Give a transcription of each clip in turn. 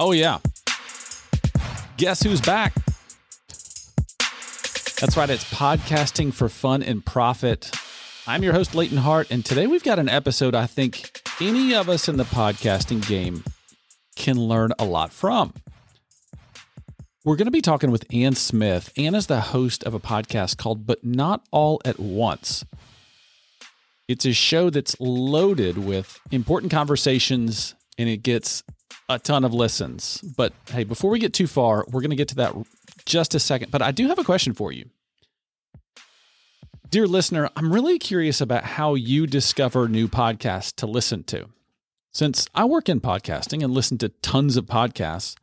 Oh, yeah. Guess who's back? That's right, it's podcasting for fun and profit. I'm your host, Leighton Hart, and today we've got an episode I think any of us in the podcasting game can learn a lot from. We're going to be talking with Anne Smith. Anne is the host of a podcast called But Not All at Once. It's a show that's loaded with important conversations and it gets a ton of listens. But hey, before we get too far, we're going to get to that just a second. But I do have a question for you. Dear listener, I'm really curious about how you discover new podcasts to listen to. Since I work in podcasting and listen to tons of podcasts,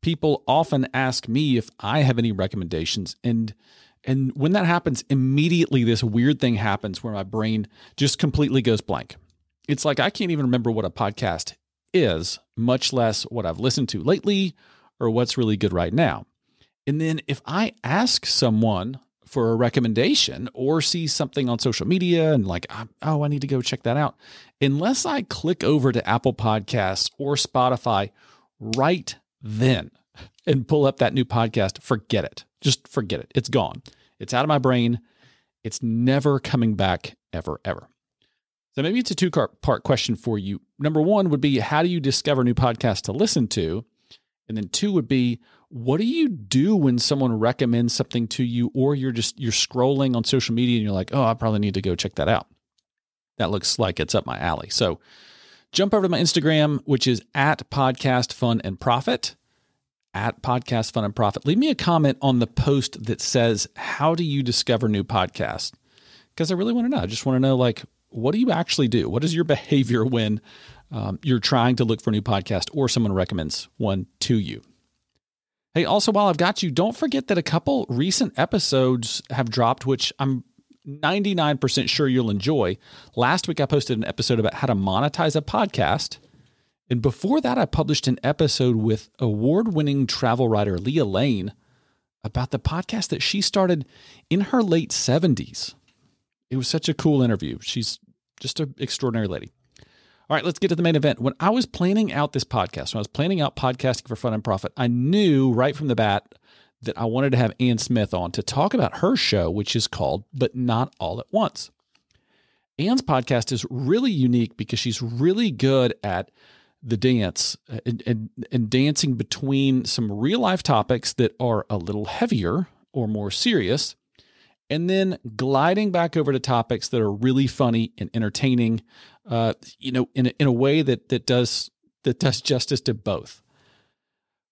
people often ask me if I have any recommendations and and when that happens immediately this weird thing happens where my brain just completely goes blank. It's like I can't even remember what a podcast is, much less what I've listened to lately or what's really good right now. And then if I ask someone for a recommendation or see something on social media and like, ah, oh, I need to go check that out, unless I click over to Apple Podcasts or Spotify right then and pull up that new podcast, forget it. Just forget it. It's gone. It's out of my brain. It's never coming back ever, ever. So maybe it's a two part question for you. Number one would be how do you discover new podcasts to listen to? And then two would be what do you do when someone recommends something to you or you're just you're scrolling on social media and you're like, "Oh, I probably need to go check that out." That looks like it's up my alley. So jump over to my Instagram, which is at podcast fun and profit. At podcast fun and profit. Leave me a comment on the post that says, How do you discover new podcasts? Because I really want to know. I just want to know, like, what do you actually do? What is your behavior when um, you're trying to look for a new podcast or someone recommends one to you? Hey, also, while I've got you, don't forget that a couple recent episodes have dropped, which I'm 99% sure you'll enjoy. Last week, I posted an episode about how to monetize a podcast. And before that, I published an episode with award winning travel writer Leah Lane about the podcast that she started in her late 70s. It was such a cool interview. She's just an extraordinary lady. All right, let's get to the main event. When I was planning out this podcast, when I was planning out podcasting for fun and profit, I knew right from the bat that I wanted to have Anne Smith on to talk about her show, which is called But Not All at Once. Anne's podcast is really unique because she's really good at the dance uh, and, and, and dancing between some real life topics that are a little heavier or more serious and then gliding back over to topics that are really funny and entertaining, uh, you know, in a, in a way that that does that does justice to both.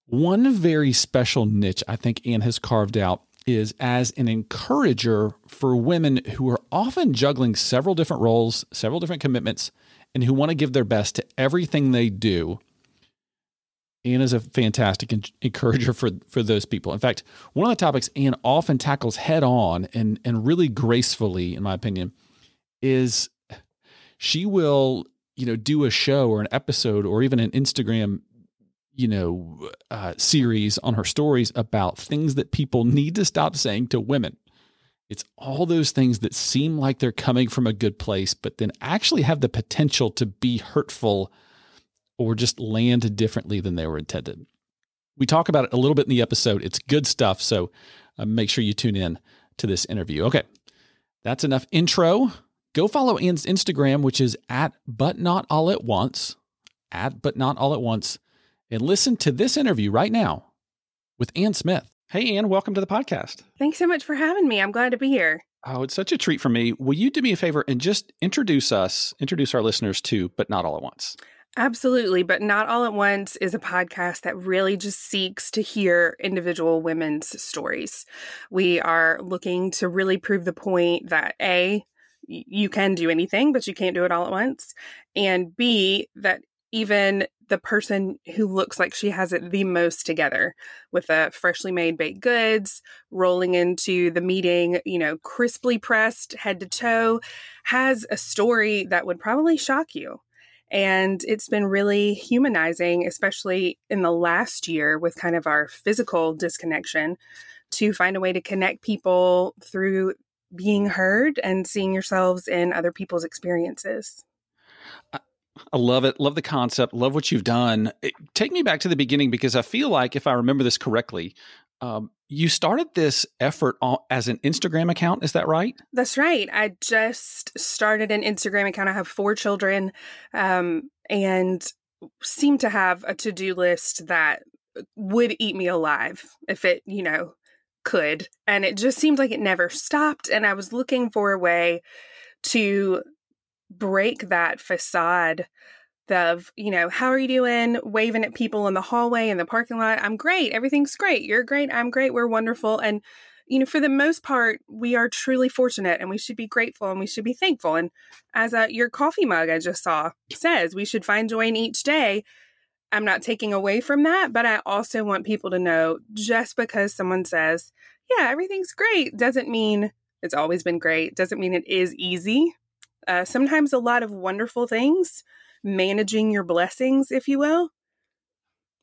One very special niche I think Anne has carved out is as an encourager for women who are often juggling several different roles, several different commitments, and who want to give their best to everything they do Anne is a fantastic encourager for, for those people. In fact, one of the topics Anne often tackles head on and, and really gracefully, in my opinion, is she will, you know, do a show or an episode or even an Instagram, you know, uh, series on her stories about things that people need to stop saying to women. It's all those things that seem like they're coming from a good place, but then actually have the potential to be hurtful or just land differently than they were intended. We talk about it a little bit in the episode. It's good stuff. So uh, make sure you tune in to this interview. Okay, that's enough intro. Go follow Anne's Instagram, which is at but not all at once, at but not all at once, and listen to this interview right now with Anne Smith. Hey, Anne, welcome to the podcast. Thanks so much for having me. I'm glad to be here. Oh, it's such a treat for me. Will you do me a favor and just introduce us, introduce our listeners to But Not All at Once? Absolutely, but Not All at Once is a podcast that really just seeks to hear individual women's stories. We are looking to really prove the point that A, you can do anything, but you can't do it all at once. And B, that even the person who looks like she has it the most together with a freshly made baked goods, rolling into the meeting, you know, crisply pressed head to toe, has a story that would probably shock you. And it's been really humanizing, especially in the last year with kind of our physical disconnection, to find a way to connect people through being heard and seeing yourselves in other people's experiences. I love it. Love the concept. Love what you've done. It, take me back to the beginning because I feel like, if I remember this correctly, um, you started this effort as an Instagram account. Is that right? That's right. I just started an Instagram account. I have four children um, and seem to have a to do list that would eat me alive if it, you know, could. And it just seemed like it never stopped. And I was looking for a way to break that facade of, you know, how are you doing? Waving at people in the hallway, in the parking lot. I'm great. Everything's great. You're great. I'm great. We're wonderful. And, you know, for the most part, we are truly fortunate and we should be grateful and we should be thankful. And as a, your coffee mug I just saw says, we should find joy in each day. I'm not taking away from that, but I also want people to know just because someone says, yeah, everything's great, doesn't mean it's always been great, doesn't mean it is easy. Uh, sometimes a lot of wonderful things, managing your blessings, if you will,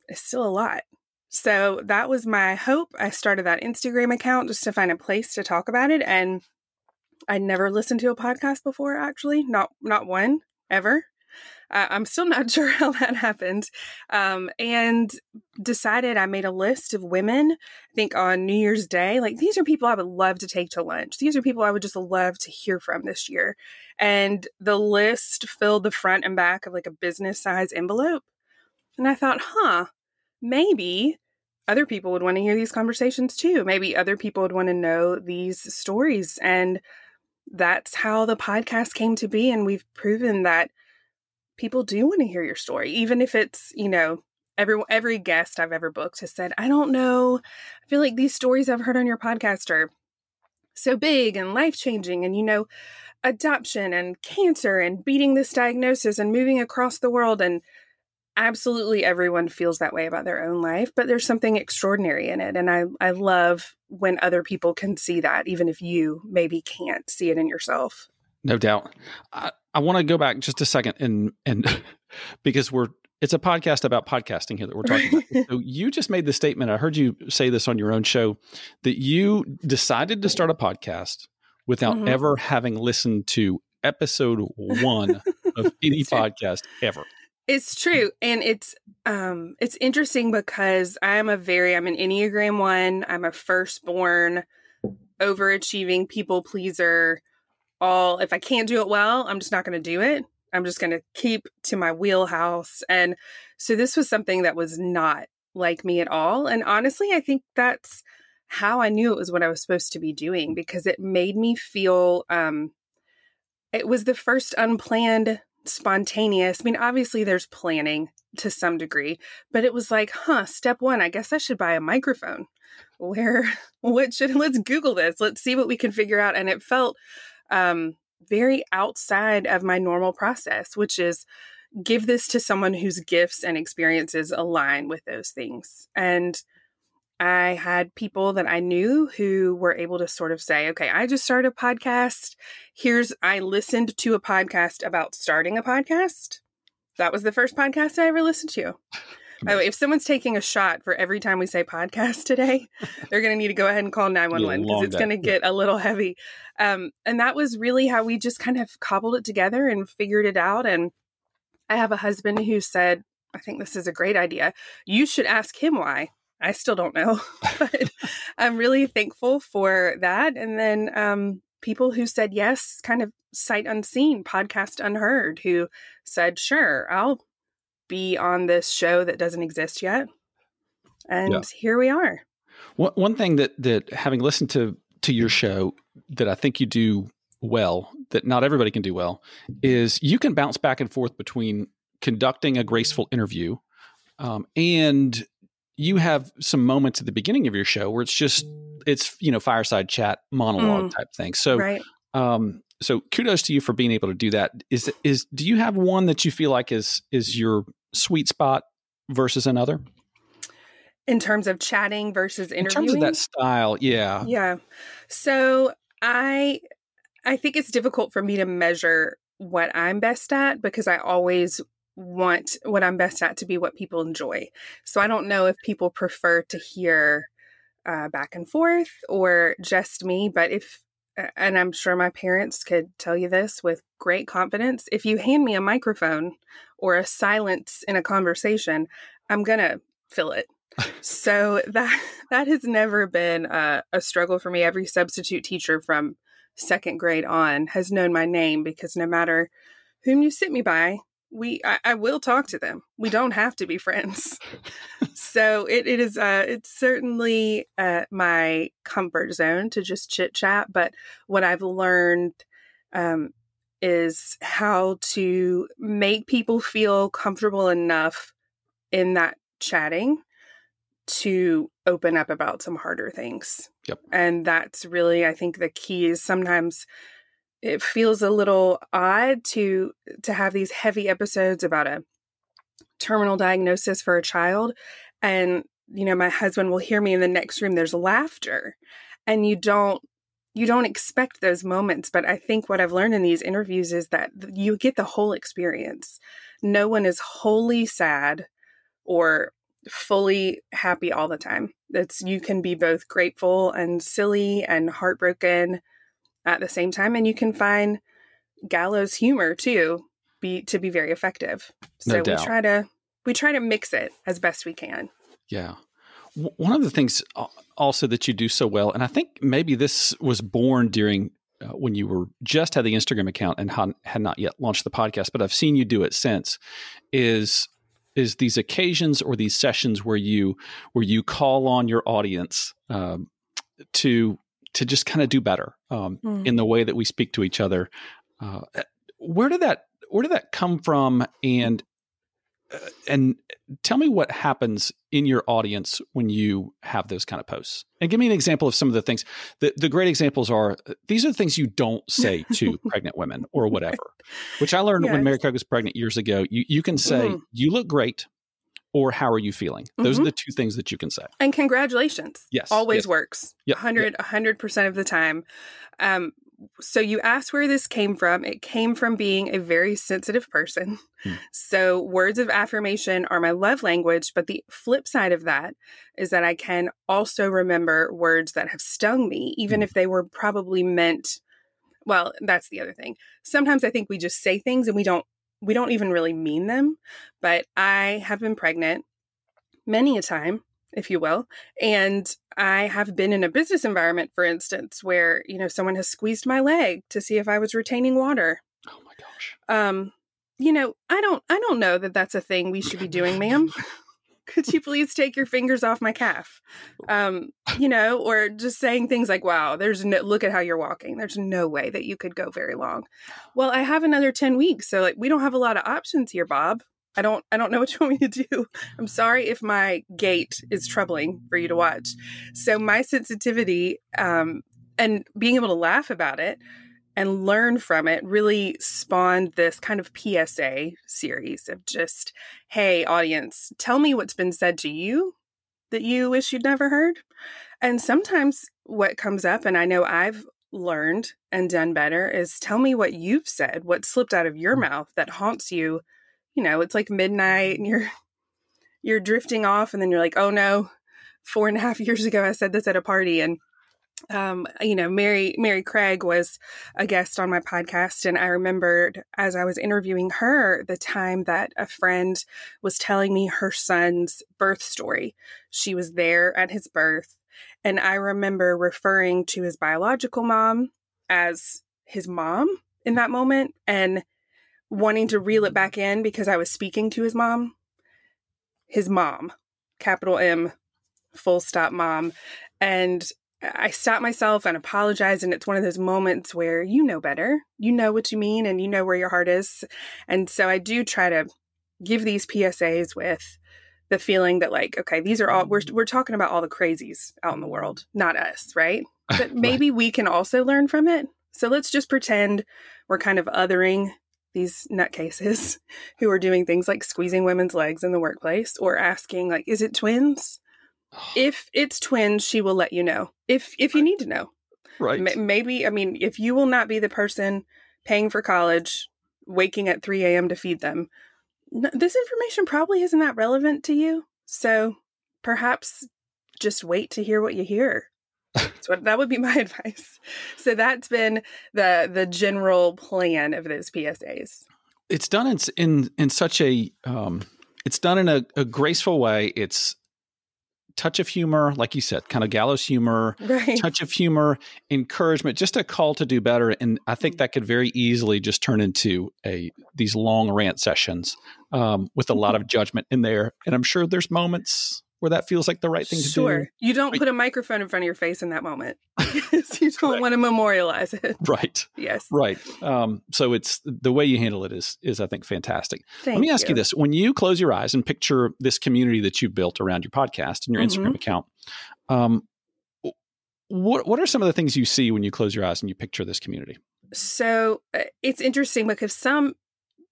is still a lot. So that was my hope. I started that Instagram account just to find a place to talk about it. And I never listened to a podcast before, actually, not not one ever. Uh, I'm still not sure how that happened. Um, and decided I made a list of women, I think on New Year's Day. Like, these are people I would love to take to lunch. These are people I would just love to hear from this year. And the list filled the front and back of like a business size envelope. And I thought, huh, maybe other people would want to hear these conversations too. Maybe other people would want to know these stories. And that's how the podcast came to be. And we've proven that people do want to hear your story, even if it's, you know, every every guest I've ever booked has said, I don't know. I feel like these stories I've heard on your podcast are so big and life changing and you know adoption and cancer and beating this diagnosis and moving across the world and absolutely everyone feels that way about their own life but there's something extraordinary in it and i i love when other people can see that even if you maybe can't see it in yourself no doubt i, I want to go back just a second and and because we're it's a podcast about podcasting here that we're talking about. So you just made the statement. I heard you say this on your own show that you decided to start a podcast without mm-hmm. ever having listened to episode one of any podcast ever. It's true. And it's um it's interesting because I'm a very I'm an Enneagram one. I'm a firstborn, overachieving people pleaser. All if I can't do it well, I'm just not gonna do it. I'm just going to keep to my wheelhouse. And so this was something that was not like me at all. And honestly, I think that's how I knew it was what I was supposed to be doing because it made me feel um it was the first unplanned spontaneous. I mean, obviously there's planning to some degree, but it was like, huh, step 1, I guess I should buy a microphone. Where what should let's google this. Let's see what we can figure out and it felt um very outside of my normal process, which is give this to someone whose gifts and experiences align with those things. And I had people that I knew who were able to sort of say, okay, I just started a podcast. Here's, I listened to a podcast about starting a podcast. That was the first podcast I ever listened to. By the way, if someone's taking a shot for every time we say podcast today, they're going to need to go ahead and call 911 because it's going to get a little heavy. Um, and that was really how we just kind of cobbled it together and figured it out. And I have a husband who said, I think this is a great idea. You should ask him why. I still don't know, but I'm really thankful for that. And then um, people who said yes, kind of sight unseen, podcast unheard, who said, sure, I'll be on this show that doesn't exist yet. And yeah. here we are. One, one thing that, that having listened to, to your show that I think you do well, that not everybody can do well, is you can bounce back and forth between conducting a graceful interview um, and you have some moments at the beginning of your show where it's just it's you know fireside chat monologue mm. type thing. So right. um so kudos to you for being able to do that. Is is do you have one that you feel like is is your sweet spot versus another? In terms of chatting versus interviewing in terms of that style yeah. Yeah. So i i think it's difficult for me to measure what i'm best at because i always want what i'm best at to be what people enjoy so i don't know if people prefer to hear uh, back and forth or just me but if and I'm sure my parents could tell you this with great confidence. If you hand me a microphone or a silence in a conversation, I'm to fill it. so that that has never been a, a struggle for me. Every substitute teacher from second grade on has known my name because no matter whom you sit me by, we I, I, will talk to them. We don't have to be friends. so it, it is uh it's certainly uh my comfort zone to just chit chat. But what I've learned um is how to make people feel comfortable enough in that chatting to open up about some harder things. Yep. And that's really I think the key is sometimes it feels a little odd to to have these heavy episodes about a terminal diagnosis for a child and you know my husband will hear me in the next room there's laughter and you don't you don't expect those moments but i think what i've learned in these interviews is that you get the whole experience. No one is wholly sad or fully happy all the time. It's you can be both grateful and silly and heartbroken at the same time and you can find gallows humor too be to be very effective. So no we try to we try to mix it as best we can. Yeah. One of the things also that you do so well and i think maybe this was born during uh, when you were just had the instagram account and had, had not yet launched the podcast but i've seen you do it since is is these occasions or these sessions where you where you call on your audience um, to to just kind of do better um, mm. in the way that we speak to each other. Uh, where did that where did that come from? And uh, and tell me what happens in your audience when you have those kind of posts. And give me an example of some of the things. The the great examples are these are the things you don't say to pregnant women or whatever. Which I learned yes. when Mary Craig was pregnant years ago. You you can say mm-hmm. you look great or how are you feeling? Those mm-hmm. are the two things that you can say. And congratulations. Yes. Always yes. works. Yep. 100 yep. 100% of the time. Um, so you asked where this came from. It came from being a very sensitive person. Hmm. So words of affirmation are my love language, but the flip side of that is that I can also remember words that have stung me even hmm. if they were probably meant well, that's the other thing. Sometimes I think we just say things and we don't we don't even really mean them, but I have been pregnant many a time, if you will, and I have been in a business environment, for instance, where you know someone has squeezed my leg to see if I was retaining water. Oh my gosh. Um, you know, I don't, I don't know that that's a thing we should be doing, ma'am. could you please take your fingers off my calf? Um you know or just saying things like wow there's no look at how you're walking. There's no way that you could go very long. Well i have another 10 weeks so like we don't have a lot of options here bob. I don't i don't know what you want me to do. I'm sorry if my gait is troubling for you to watch. So my sensitivity um and being able to laugh about it and learn from it really spawned this kind of PSA series of just, hey, audience, tell me what's been said to you that you wish you'd never heard. And sometimes what comes up, and I know I've learned and done better, is tell me what you've said, what slipped out of your mm. mouth that haunts you. You know, it's like midnight and you're you're drifting off and then you're like, oh no, four and a half years ago I said this at a party and um, you know, Mary Mary Craig was a guest on my podcast, and I remembered as I was interviewing her the time that a friend was telling me her son's birth story. She was there at his birth, and I remember referring to his biological mom as his mom in that moment, and wanting to reel it back in because I was speaking to his mom. His mom, capital M, full stop mom. And I stop myself and apologize. And it's one of those moments where you know better, you know what you mean, and you know where your heart is. And so I do try to give these PSAs with the feeling that, like, okay, these are all, we're, mm. we're talking about all the crazies out in the world, not us, right? But maybe we can also learn from it. So let's just pretend we're kind of othering these nutcases who are doing things like squeezing women's legs in the workplace or asking, like, is it twins? If it's twins, she will let you know. If if you need to know. Right. M- maybe I mean if you will not be the person paying for college, waking at 3 a.m. to feed them, this information probably isn't that relevant to you. So perhaps just wait to hear what you hear. What that would be my advice. So that's been the the general plan of those PSAs. It's done in in in such a um, it's done in a, a graceful way. It's touch of humor, like you said, kind of gallows humor, right. touch of humor, encouragement, just a call to do better. And I think that could very easily just turn into a these long rant sessions um, with a lot of judgment in there. And I'm sure there's moments where that feels like the right thing to sure. do. Sure. You don't put a microphone in front of your face in that moment. you don't want to memorialize it. Right. Yes. Right. Um, so it's the way you handle it is is I think fantastic. Thank Let me ask you. you this: When you close your eyes and picture this community that you've built around your podcast and your Mhm. Instagram account, um, what what are some of the things you see when you close your eyes and you picture this community? So uh, it's interesting because some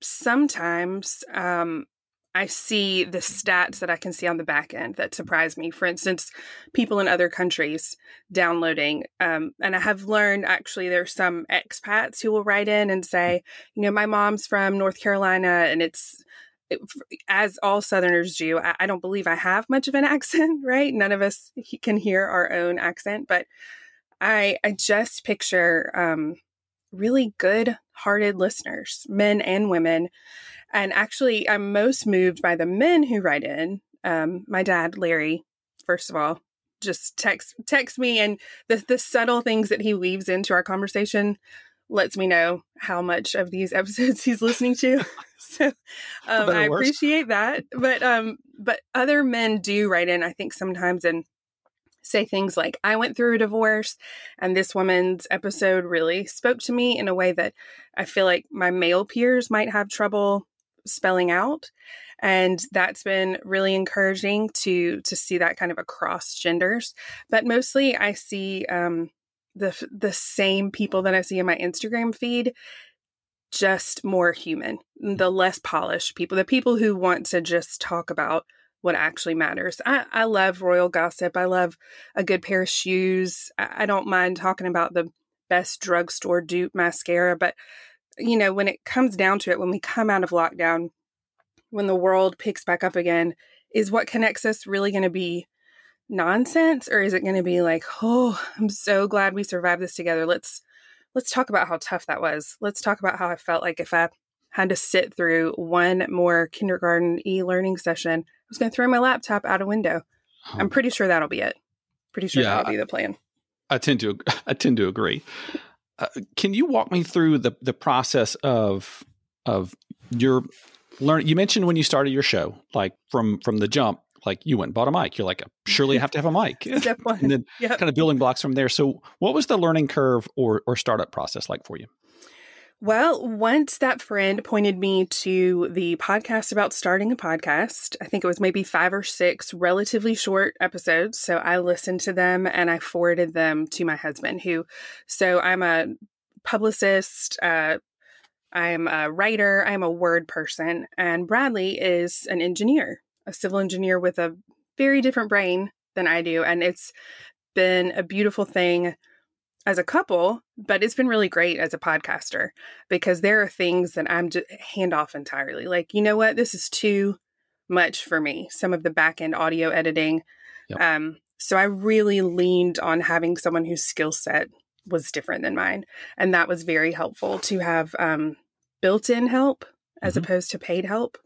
sometimes um, I see the stats that I can see on the back end that surprise me. For instance, people in other countries downloading, um, and I have learned actually there's some expats who will write in and say, you know, my mom's from North Carolina, and it's it, as all Southerners do. I, I don't believe I have much of an accent, right? None of us can hear our own accent, but I I just picture um, really good hearted listeners, men and women. And actually, I'm most moved by the men who write in. Um, my dad, Larry, first of all, just text text me, and the the subtle things that he weaves into our conversation lets me know how much of these episodes he's listening to. so um, I appreciate that. But um, but other men do write in. I think sometimes and say things like, "I went through a divorce, and this woman's episode really spoke to me in a way that I feel like my male peers might have trouble." Spelling out and that's been really encouraging to to see that kind of across genders. But mostly i see um the the same people that i see in my instagram feed just more human the less polished people the people who want to just talk about what actually matters. I i love royal gossip. I love a good pair of shoes. I, I don't mind talking about the best drugstore dupe mascara but you know, when it comes down to it, when we come out of lockdown, when the world picks back up again, is what connects us really going to be nonsense or is it going to be like, "Oh, I'm so glad we survived this together. Let's let's talk about how tough that was. Let's talk about how I felt like if I had to sit through one more kindergarten e-learning session, I was going to throw my laptop out a window. I'm um pretty sure that'll be it. Pretty sure Yeah, that'll be the plan. I tend to I tend to agree. Uh, can you walk me through the the process of of your learn? You mentioned when you started your show, like from from the jump, like you went and bought a mic. You're like, surely I have to have a mic, Step one. and then Yep. kind of building blocks from there. So, what was the learning curve or or startup process like for you? Well, once that friend pointed me to the podcast about starting a podcast, I think it was maybe five or six relatively short episodes. So I listened to them and I forwarded them to my husband, who, so I'm a publicist, uh, I'm a writer, I'm a word person, and Bradley is an engineer, a civil engineer with a very different brain than I do. And it's been a beautiful thing as a couple, but it's been really great as a podcaster because there are things that I'm just hand off entirely. Like, you know what? This is too much for me. Some of the back end audio editing. Yep. Um, so I really leaned on having someone whose skill set was different than mine. And that was very helpful to have um, built in help as Mhm. opposed to paid help.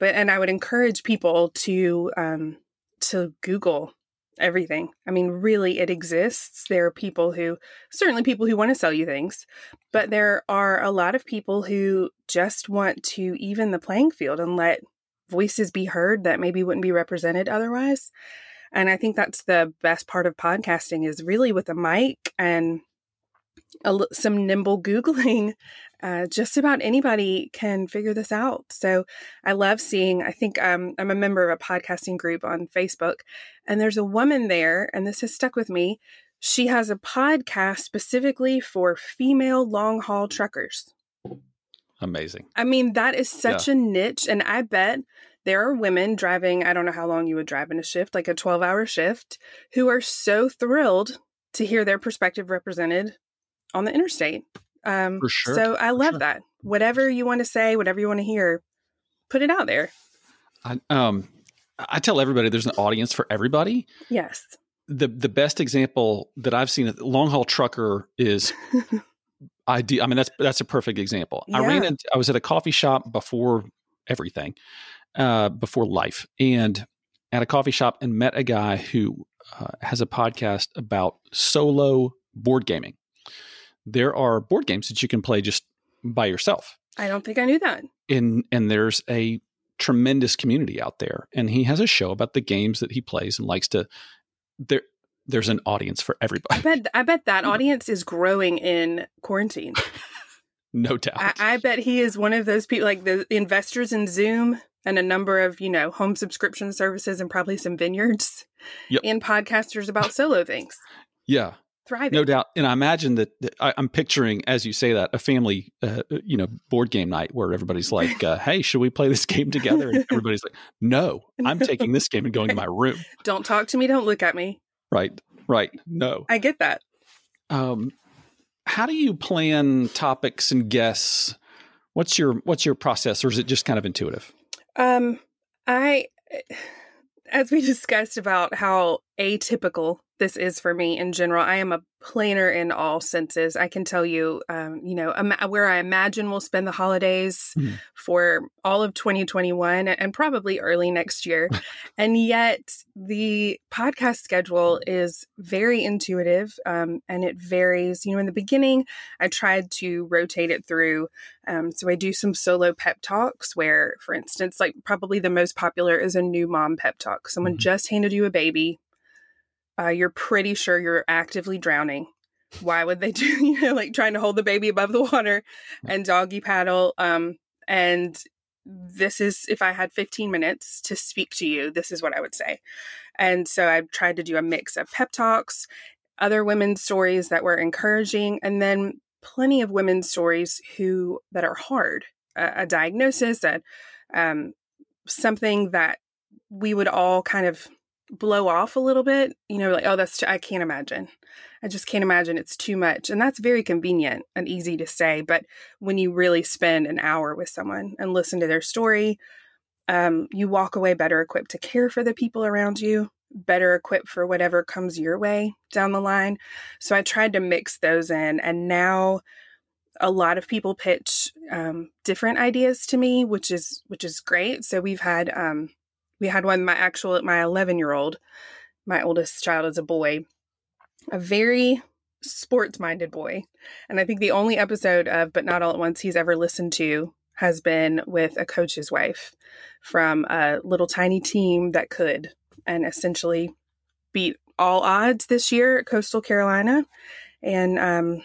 But, and I would encourage people to, um, to Google everything. I mean, really, it exists. There are people who, certainly people who want to sell you things, but there are a lot of people who just want to even the playing field and let voices be heard that maybe wouldn't be represented otherwise. And I think that's the best part of podcasting is really with a mic and a, some nimble Googling. Uh, just about anybody can figure this out. So I love seeing, I think um, I'm a member of a podcasting group on Facebook, and there's a woman there, and this has stuck with me. She has a podcast specifically for female long haul truckers. Amazing. I mean, that is such a niche. And I bet there are women driving, I don't know how long you would drive in a shift, like a 12 hour shift, who are so thrilled to hear their perspective represented on the interstate. Um, For sure. So I For love sure. that. Whatever you want to say, whatever you want to hear, put it out there. I, um, I tell everybody there's an audience for everybody. Yes. the the best example that I've seen, long haul trucker is. I do. I mean, that's that's a perfect example. Yeah. I ran into. I was at a coffee shop before everything, uh, before life, and at a coffee shop, and met a guy who uh, has a podcast about solo board gaming. There are board games that you can play just by yourself, I don't think I knew that. and and there's a tremendous community out there. And he has a show about the games that he plays and likes to. There, there's an audience for everybody. I bet I bet that audience is growing in quarantine. no doubt. I, I bet he is one of those people like the investors in Zoom and a number of, you know, home subscription services and probably some vineyards Yep. in podcasters about solo things. yeah, Thriving. no doubt. And I imagine that, that I, I'm picturing, as you say that, a family, uh, you know, board game night where everybody's like, uh, "Hey, should we play this game together?" And everybody's like, "No, I'm taking this game and going to my room." Don't talk to me, don't look at me. Right, right. No. I get that. Um, how do you plan topics and guests? What's your what's your process, or is it just kind of intuitive? Um I as we discussed about how atypical this is for me in general, I am a planner in all senses. I can tell you, um, you know, ima- where I imagine we'll spend the holidays Mhm. for all of 2021 and probably early next year. and yet, the podcast schedule is very intuitive um, and it varies. You know, in the beginning, I tried to rotate it through. Um, so I do some solo pep talks where, for instance, like probably the most popular is a new mom pep talk. Someone Mhm. just handed you a baby. Uh, you're pretty sure you're actively drowning. Why would they do, you know, like trying to hold the baby above the water and doggy paddle? Um, and this is, if I had 15 minutes to speak to you, this is what I would say. And so I tried to do a mix of pep talks, other women's stories that were encouraging, and then plenty of women's stories who that are hard, a, a diagnosis, that um, something that we would all kind of blow off a little bit. You know, like oh, that's too, I can't imagine. I just can't imagine. It's too much, and that's very convenient and easy to say. But when you really spend an hour with someone and listen to their story, um, you walk away better equipped to care for the people around you, better equipped for whatever comes your way down the line. So I tried to mix those in, and now a lot of people pitch um, different ideas to me, which is which is great. So we've had um, we had one my actual my 11 year old, my oldest child is a boy, a very sports minded boy, and I think the only episode of But Not All at Once he's ever listened to has been with a coach's wife from a little tiny team that could and essentially beat all odds this year at Coastal Carolina. And um,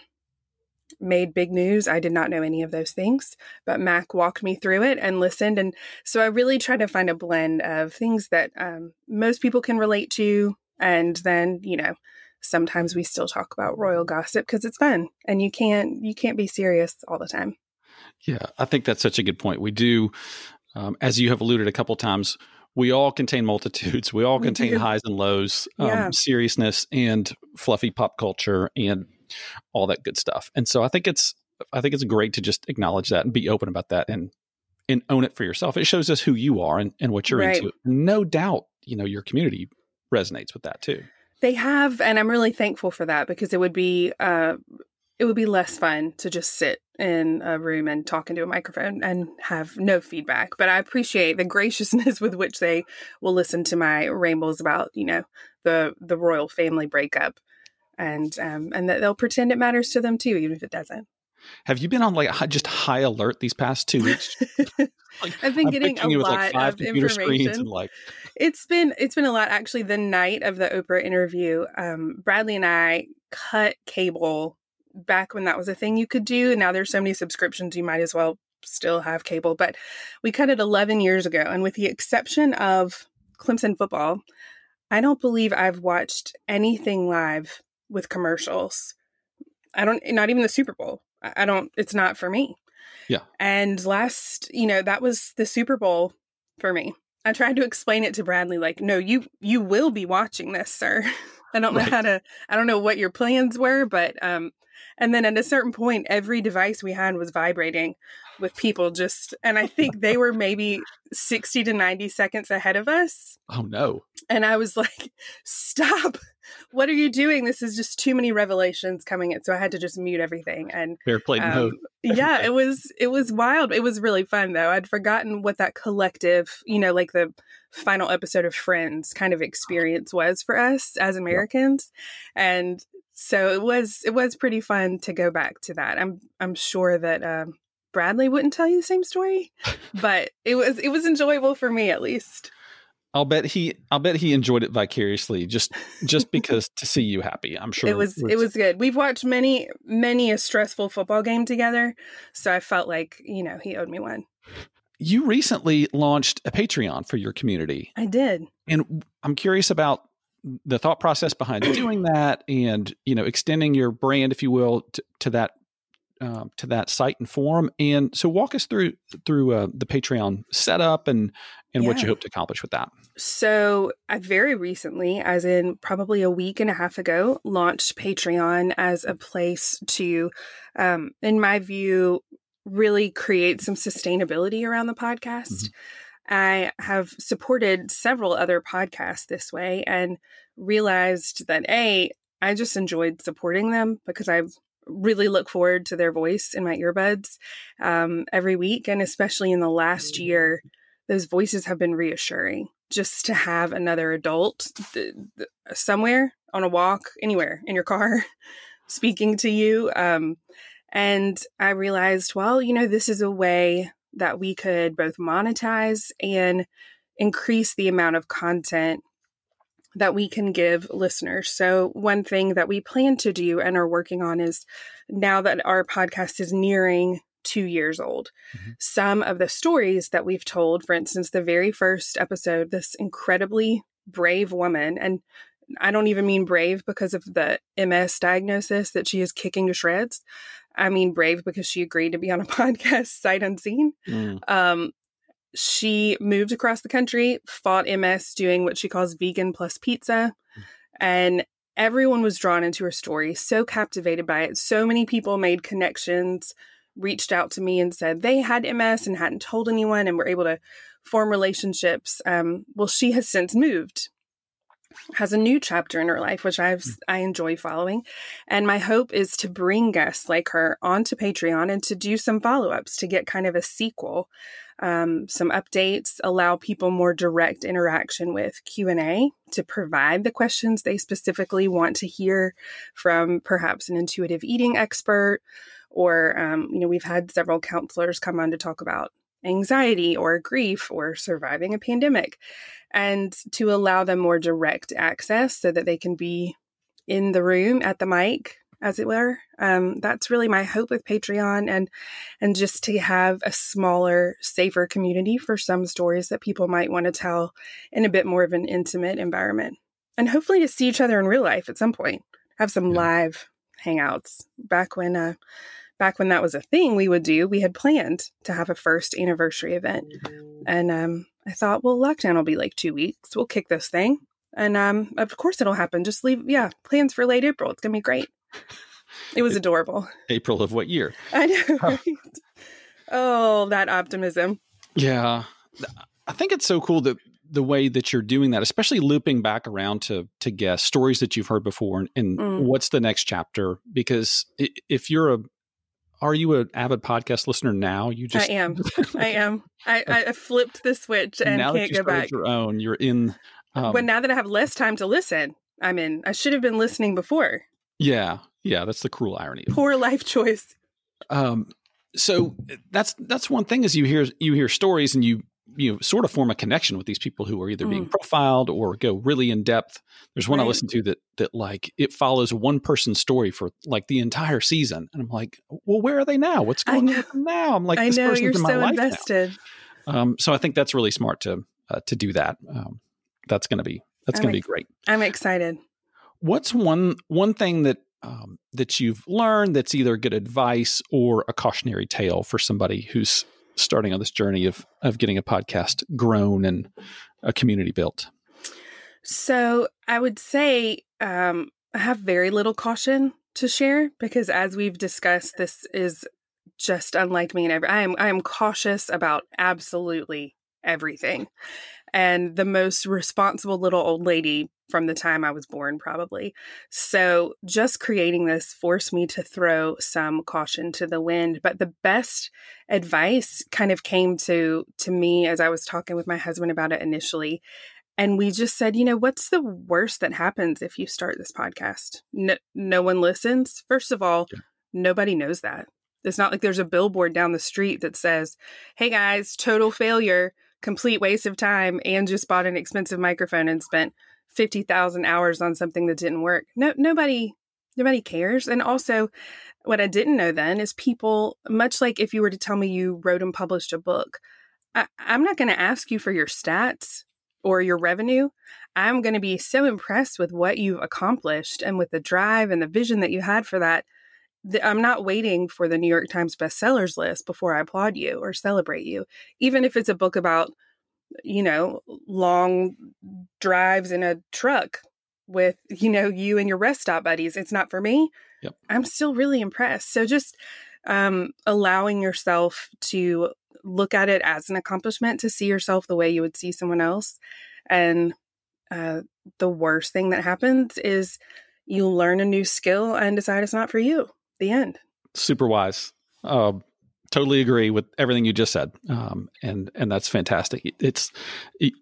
made big news. I did not know any of those things, but Mac walked me through it and listened. And so I really tried to find a blend of things that um, most people can relate to. And then, you know, sometimes we still talk about royal gossip because it's fun and you can't you can't be serious all the time. Yeah, I think that's such a good point. We do, um, as you have alluded a couple times, we all contain multitudes. We all We contain do. highs and lows, um, Yeah. seriousness and fluffy pop culture and all that good stuff. And so I think it's I think it's great to just acknowledge that and be open about that and and own it for yourself. It shows us who you are and, and what you're Right. into. No doubt, you know, your community resonates with that too. They have, and I'm really thankful for that because it would be uh, it would be less fun to just sit in a room and talk into a microphone and have no feedback. But I appreciate the graciousness with which they will listen to my rambles about you know the the royal family breakup, and um, and that they'll pretend it matters to them too, even if it doesn't. Have you been on like just high alert these past two weeks? Like, I've been I'm getting a picturing you with lot like five of computer screens information. and like It's been it's been a lot actually. The night of the Oprah interview, um, Bradley and I cut cable back when that was a thing you could do. And now there's so many subscriptions, you might as well still have cable. But we cut it 11 years ago, and with the exception of Clemson football, I don't believe I've watched anything live with commercials. I don't, not even the Super Bowl. I don't. It's not for me. Yeah. And last, you know, that was the Super Bowl for me. I tried to explain it to Bradley, like, no, you you will be watching this, sir. I don't know Right. how to. I don't know what your plans were, but um, And then at a certain point, every device we had was vibrating with people just, and I think they were maybe 60 to 90 seconds ahead of us. Oh, no. And I was like, stop. What are you doing? This is just too many revelations coming in. So I had to just mute everything. And airplane um, mode. yeah, it was, it was wild. It was really fun though. I'd forgotten what that collective, you know, like the final episode of Friends kind of experience was for us as Americans. And so it was it was pretty fun to go back to that. I'm I'm sure that um, Bradley wouldn't tell you the same story, but it was it was enjoyable for me at least. I'll bet he I'll bet he enjoyed it vicariously just just because to see you happy. I'm sure it was it was good. We've watched many many a stressful football game together, so I felt like you know he owed me one. You recently launched a Patreon for your community. I did, and I'm curious about the thought process behind doing that and you know extending your brand if you will to, to that um, to that site and forum. And so walk us through through uh, the patreon setup and and yeah. what you hope to accomplish with that. So i very recently as in probably a week and a half ago launched patreon as a place to um, in my view really create some sustainability around the podcast. Mm-hmm I have supported several other podcasts this way and realized that A, I just enjoyed supporting them because I really look forward to their voice in my earbuds um, every week. And especially in the last year, those voices have been reassuring just to have another adult th- th- somewhere on a walk, anywhere in your car, speaking to you. Um, and I realized, well, you know, this is a way that we could both monetize and increase the amount of content that we can give listeners. So, one thing that we plan to do and are working on is now that our podcast is nearing two years old, mm-hmm. some of the stories that we've told, for instance, the very first episode, this incredibly brave woman, and I don't even mean brave because of the MS diagnosis that she is kicking to shreds. I mean, brave because she agreed to be on a podcast sight unseen. Mm. Um, she moved across the country, fought MS doing what she calls vegan plus pizza. And everyone was drawn into her story, so captivated by it. So many people made connections, reached out to me and said they had MS and hadn't told anyone and were able to form relationships. Um, well, she has since moved has a new chapter in her life, which I've mm. I enjoy following. And my hope is to bring guests like her onto Patreon and to do some follow ups to get kind of a sequel, um, some updates, allow people more direct interaction with Q and A to provide the questions they specifically want to hear from perhaps an intuitive eating expert, or um, you know we've had several counselors come on to talk about anxiety or grief or surviving a pandemic and to allow them more direct access so that they can be in the room at the mic as it were. Um, that's really my hope with patreon and and just to have a smaller safer community for some stories that people might want to tell in a bit more of an intimate environment. And hopefully to see each other in real life at some point. Have some yeah. live hangouts. Back when uh back when that was a thing we would do we had planned to have a first anniversary event and um I thought, well, lockdown will be like two weeks. We'll kick this thing. And um, of course it'll happen. Just leave, yeah, plans for late April. It's going to be great. It was adorable. April of what year? I know. Right? oh, that optimism. Yeah. I think it's so cool that the way that you're doing that, especially looping back around to to guess stories that you've heard before and, and mm. what's the next chapter. Because if you're a are you an avid podcast listener now? You just I am. I am. I, I flipped the switch and now can't that you go back. Your own. You're in. Um, but now that I have less time to listen, I'm in. I should have been listening before. Yeah, yeah. That's the cruel irony. Poor life choice. Um. So that's that's one thing is you hear you hear stories and you you know sort of form a connection with these people who are either mm. being profiled or go really in depth. There's one right. i listened to that that like it follows one person's story for like the entire season and i'm like well where are they now? What's going on now? I'm like i know you're so invested. Um, so i think that's really smart to uh, to do that. Um, that's gonna be that's I'm gonna ex- be great. I'm excited. What's one one thing that um, that you've learned that's either good advice or a cautionary tale for somebody who's starting on this journey of of getting a podcast grown and a community built? So I would say um, I have very little caution to share because as we've discussed, this is just unlike me and every I am I am cautious about absolutely everything. And the most responsible little old lady from the time I was born, probably. So just creating this forced me to throw some caution to the wind. But the best advice kind of came to to me as I was talking with my husband about it initially. And we just said, you know, what's the worst that happens if you start this podcast? No, no one listens. First of all, yeah. nobody knows that. It's not like there's a billboard down the street that says, hey guys, total failure, complete waste of time, and just bought an expensive microphone and spent 50,000 hours on something that didn't work. No, nobody, nobody cares. And also, what I didn't know then is people, much like if you were to tell me you wrote and published a book, I, I'm not going to ask you for your stats or your revenue. I'm going to be so impressed with what you've accomplished and with the drive and the vision that you had for that I'm not waiting for the New York Times bestsellers list before I applaud you or celebrate you. Even if it's a book about, you know, long drives in a truck with, you know, you and your rest stop buddies. It's not for me. Yep. I'm still really impressed. So just um, allowing yourself to look at it as an accomplishment, to see yourself the way you would see someone else. And uh, the worst thing that happens is you learn a new skill and decide it's not for you the end. Super wise. Uh, totally agree with everything you just said, um, and and that's fantastic. It's it,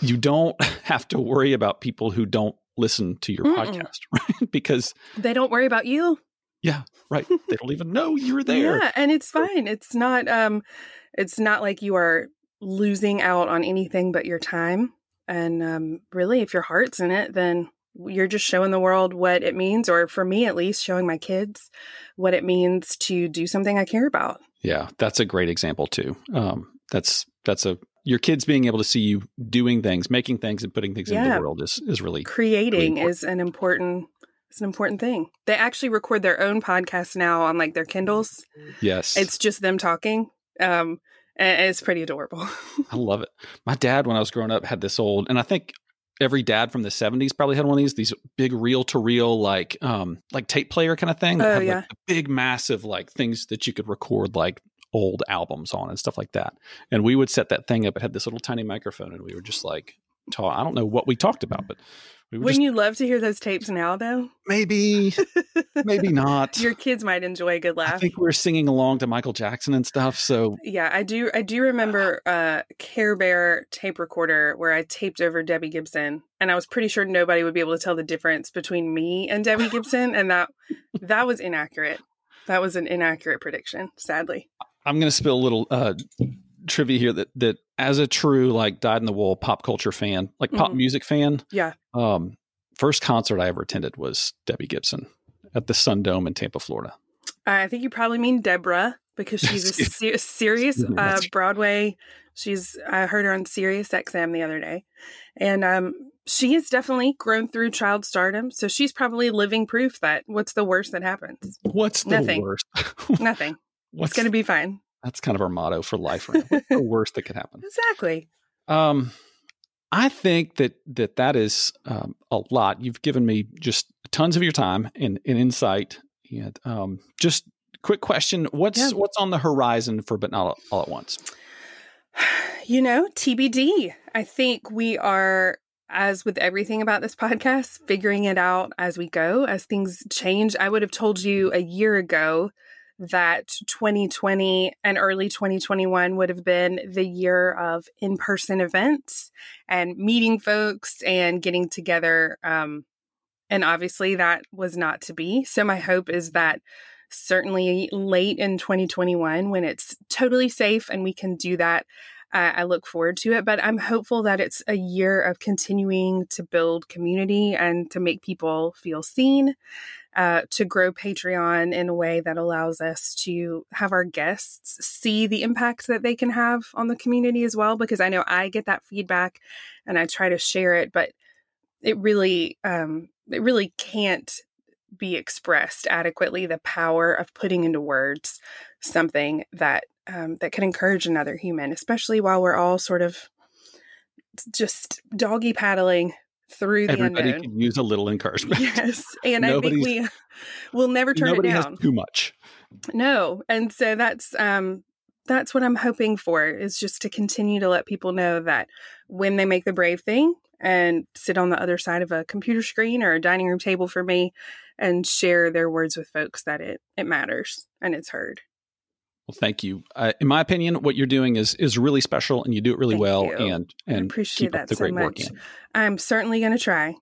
you don't have to worry about people who don't listen to your Mm-mm. podcast, right? because they don't worry about you. Yeah, right. they don't even know you're there. Yeah, and it's fine. It's not um, it's not like you are losing out on anything but your time. And um, really, if your heart's in it, then you're just showing the world what it means, or for me at least, showing my kids what it means to do something I care about. Yeah, that's a great example too. Um, that's that's a your kids being able to see you doing things, making things, and putting things yeah. into the world is is really creating really is an important it's an important thing. They actually record their own podcast now on like their Kindles. Yes, it's just them talking. Um, and it's pretty adorable. I love it. My dad, when I was growing up, had this old, and I think every dad from the 70s probably had one of these these big reel to reel like um like tape player kind of thing that oh, had yeah. like big massive like things that you could record like old albums on and stuff like that and we would set that thing up it had this little tiny microphone and we were just like talk i don't know what we talked about but we Wouldn't just, you love to hear those tapes now, though? Maybe, maybe not. Your kids might enjoy a good laugh. I think we are singing along to Michael Jackson and stuff. So yeah, I do. I do remember a uh, Care Bear tape recorder where I taped over Debbie Gibson, and I was pretty sure nobody would be able to tell the difference between me and Debbie Gibson, and that that was inaccurate. That was an inaccurate prediction, sadly. I'm going to spill a little uh, trivia here that that as a true like dyed in the wool pop culture fan, like pop mm-hmm. music fan, yeah. Um, first concert I ever attended was Debbie Gibson at the Sun Dome in Tampa, Florida. I think you probably mean Deborah because she's a ser- serious uh, Broadway. She's I heard her on Sirius XM the other day, and um, she has definitely grown through child stardom. So she's probably living proof that what's the worst that happens? What's the Nothing. worst? Nothing. What's it's going to be fine. That's kind of our motto for life. Right? What's the worst that could happen? Exactly. Um, I think that that that is um, a lot. You've given me just tons of your time and, and insight. And um, just quick question: What's yeah. what's on the horizon for but not all, all at once? You know, TBD. I think we are as with everything about this podcast, figuring it out as we go, as things change. I would have told you a year ago that 2020 and early 2021 would have been the year of in person events and meeting folks and getting together. Um, and obviously, that was not to be. So, my hope is that certainly late in 2021, when it's totally safe and we can do that, I look forward to it. But I'm hopeful that it's a year of continuing to build community and to make people feel seen uh, to grow Patreon in a way that allows us to have our guests see the impact that they can have on the community as well. Because I know I get that feedback and I try to share it, but it really, um, it really can't be expressed adequately. The power of putting into words something that um, that can encourage another human, especially while we're all sort of just doggy paddling through the Everybody unknown. can use a little encouragement. Yes. And I think we will never turn it down. has too much. No. And so that's um that's what I'm hoping for is just to continue to let people know that when they make the brave thing and sit on the other side of a computer screen or a dining room table for me and share their words with folks that it it matters and it's heard. Well, thank you. Uh, in my opinion, what you're doing is is really special, and you do it really Thank well. you. And I and appreciate keep up that the so great work. much. Ann. I'm certainly going to try.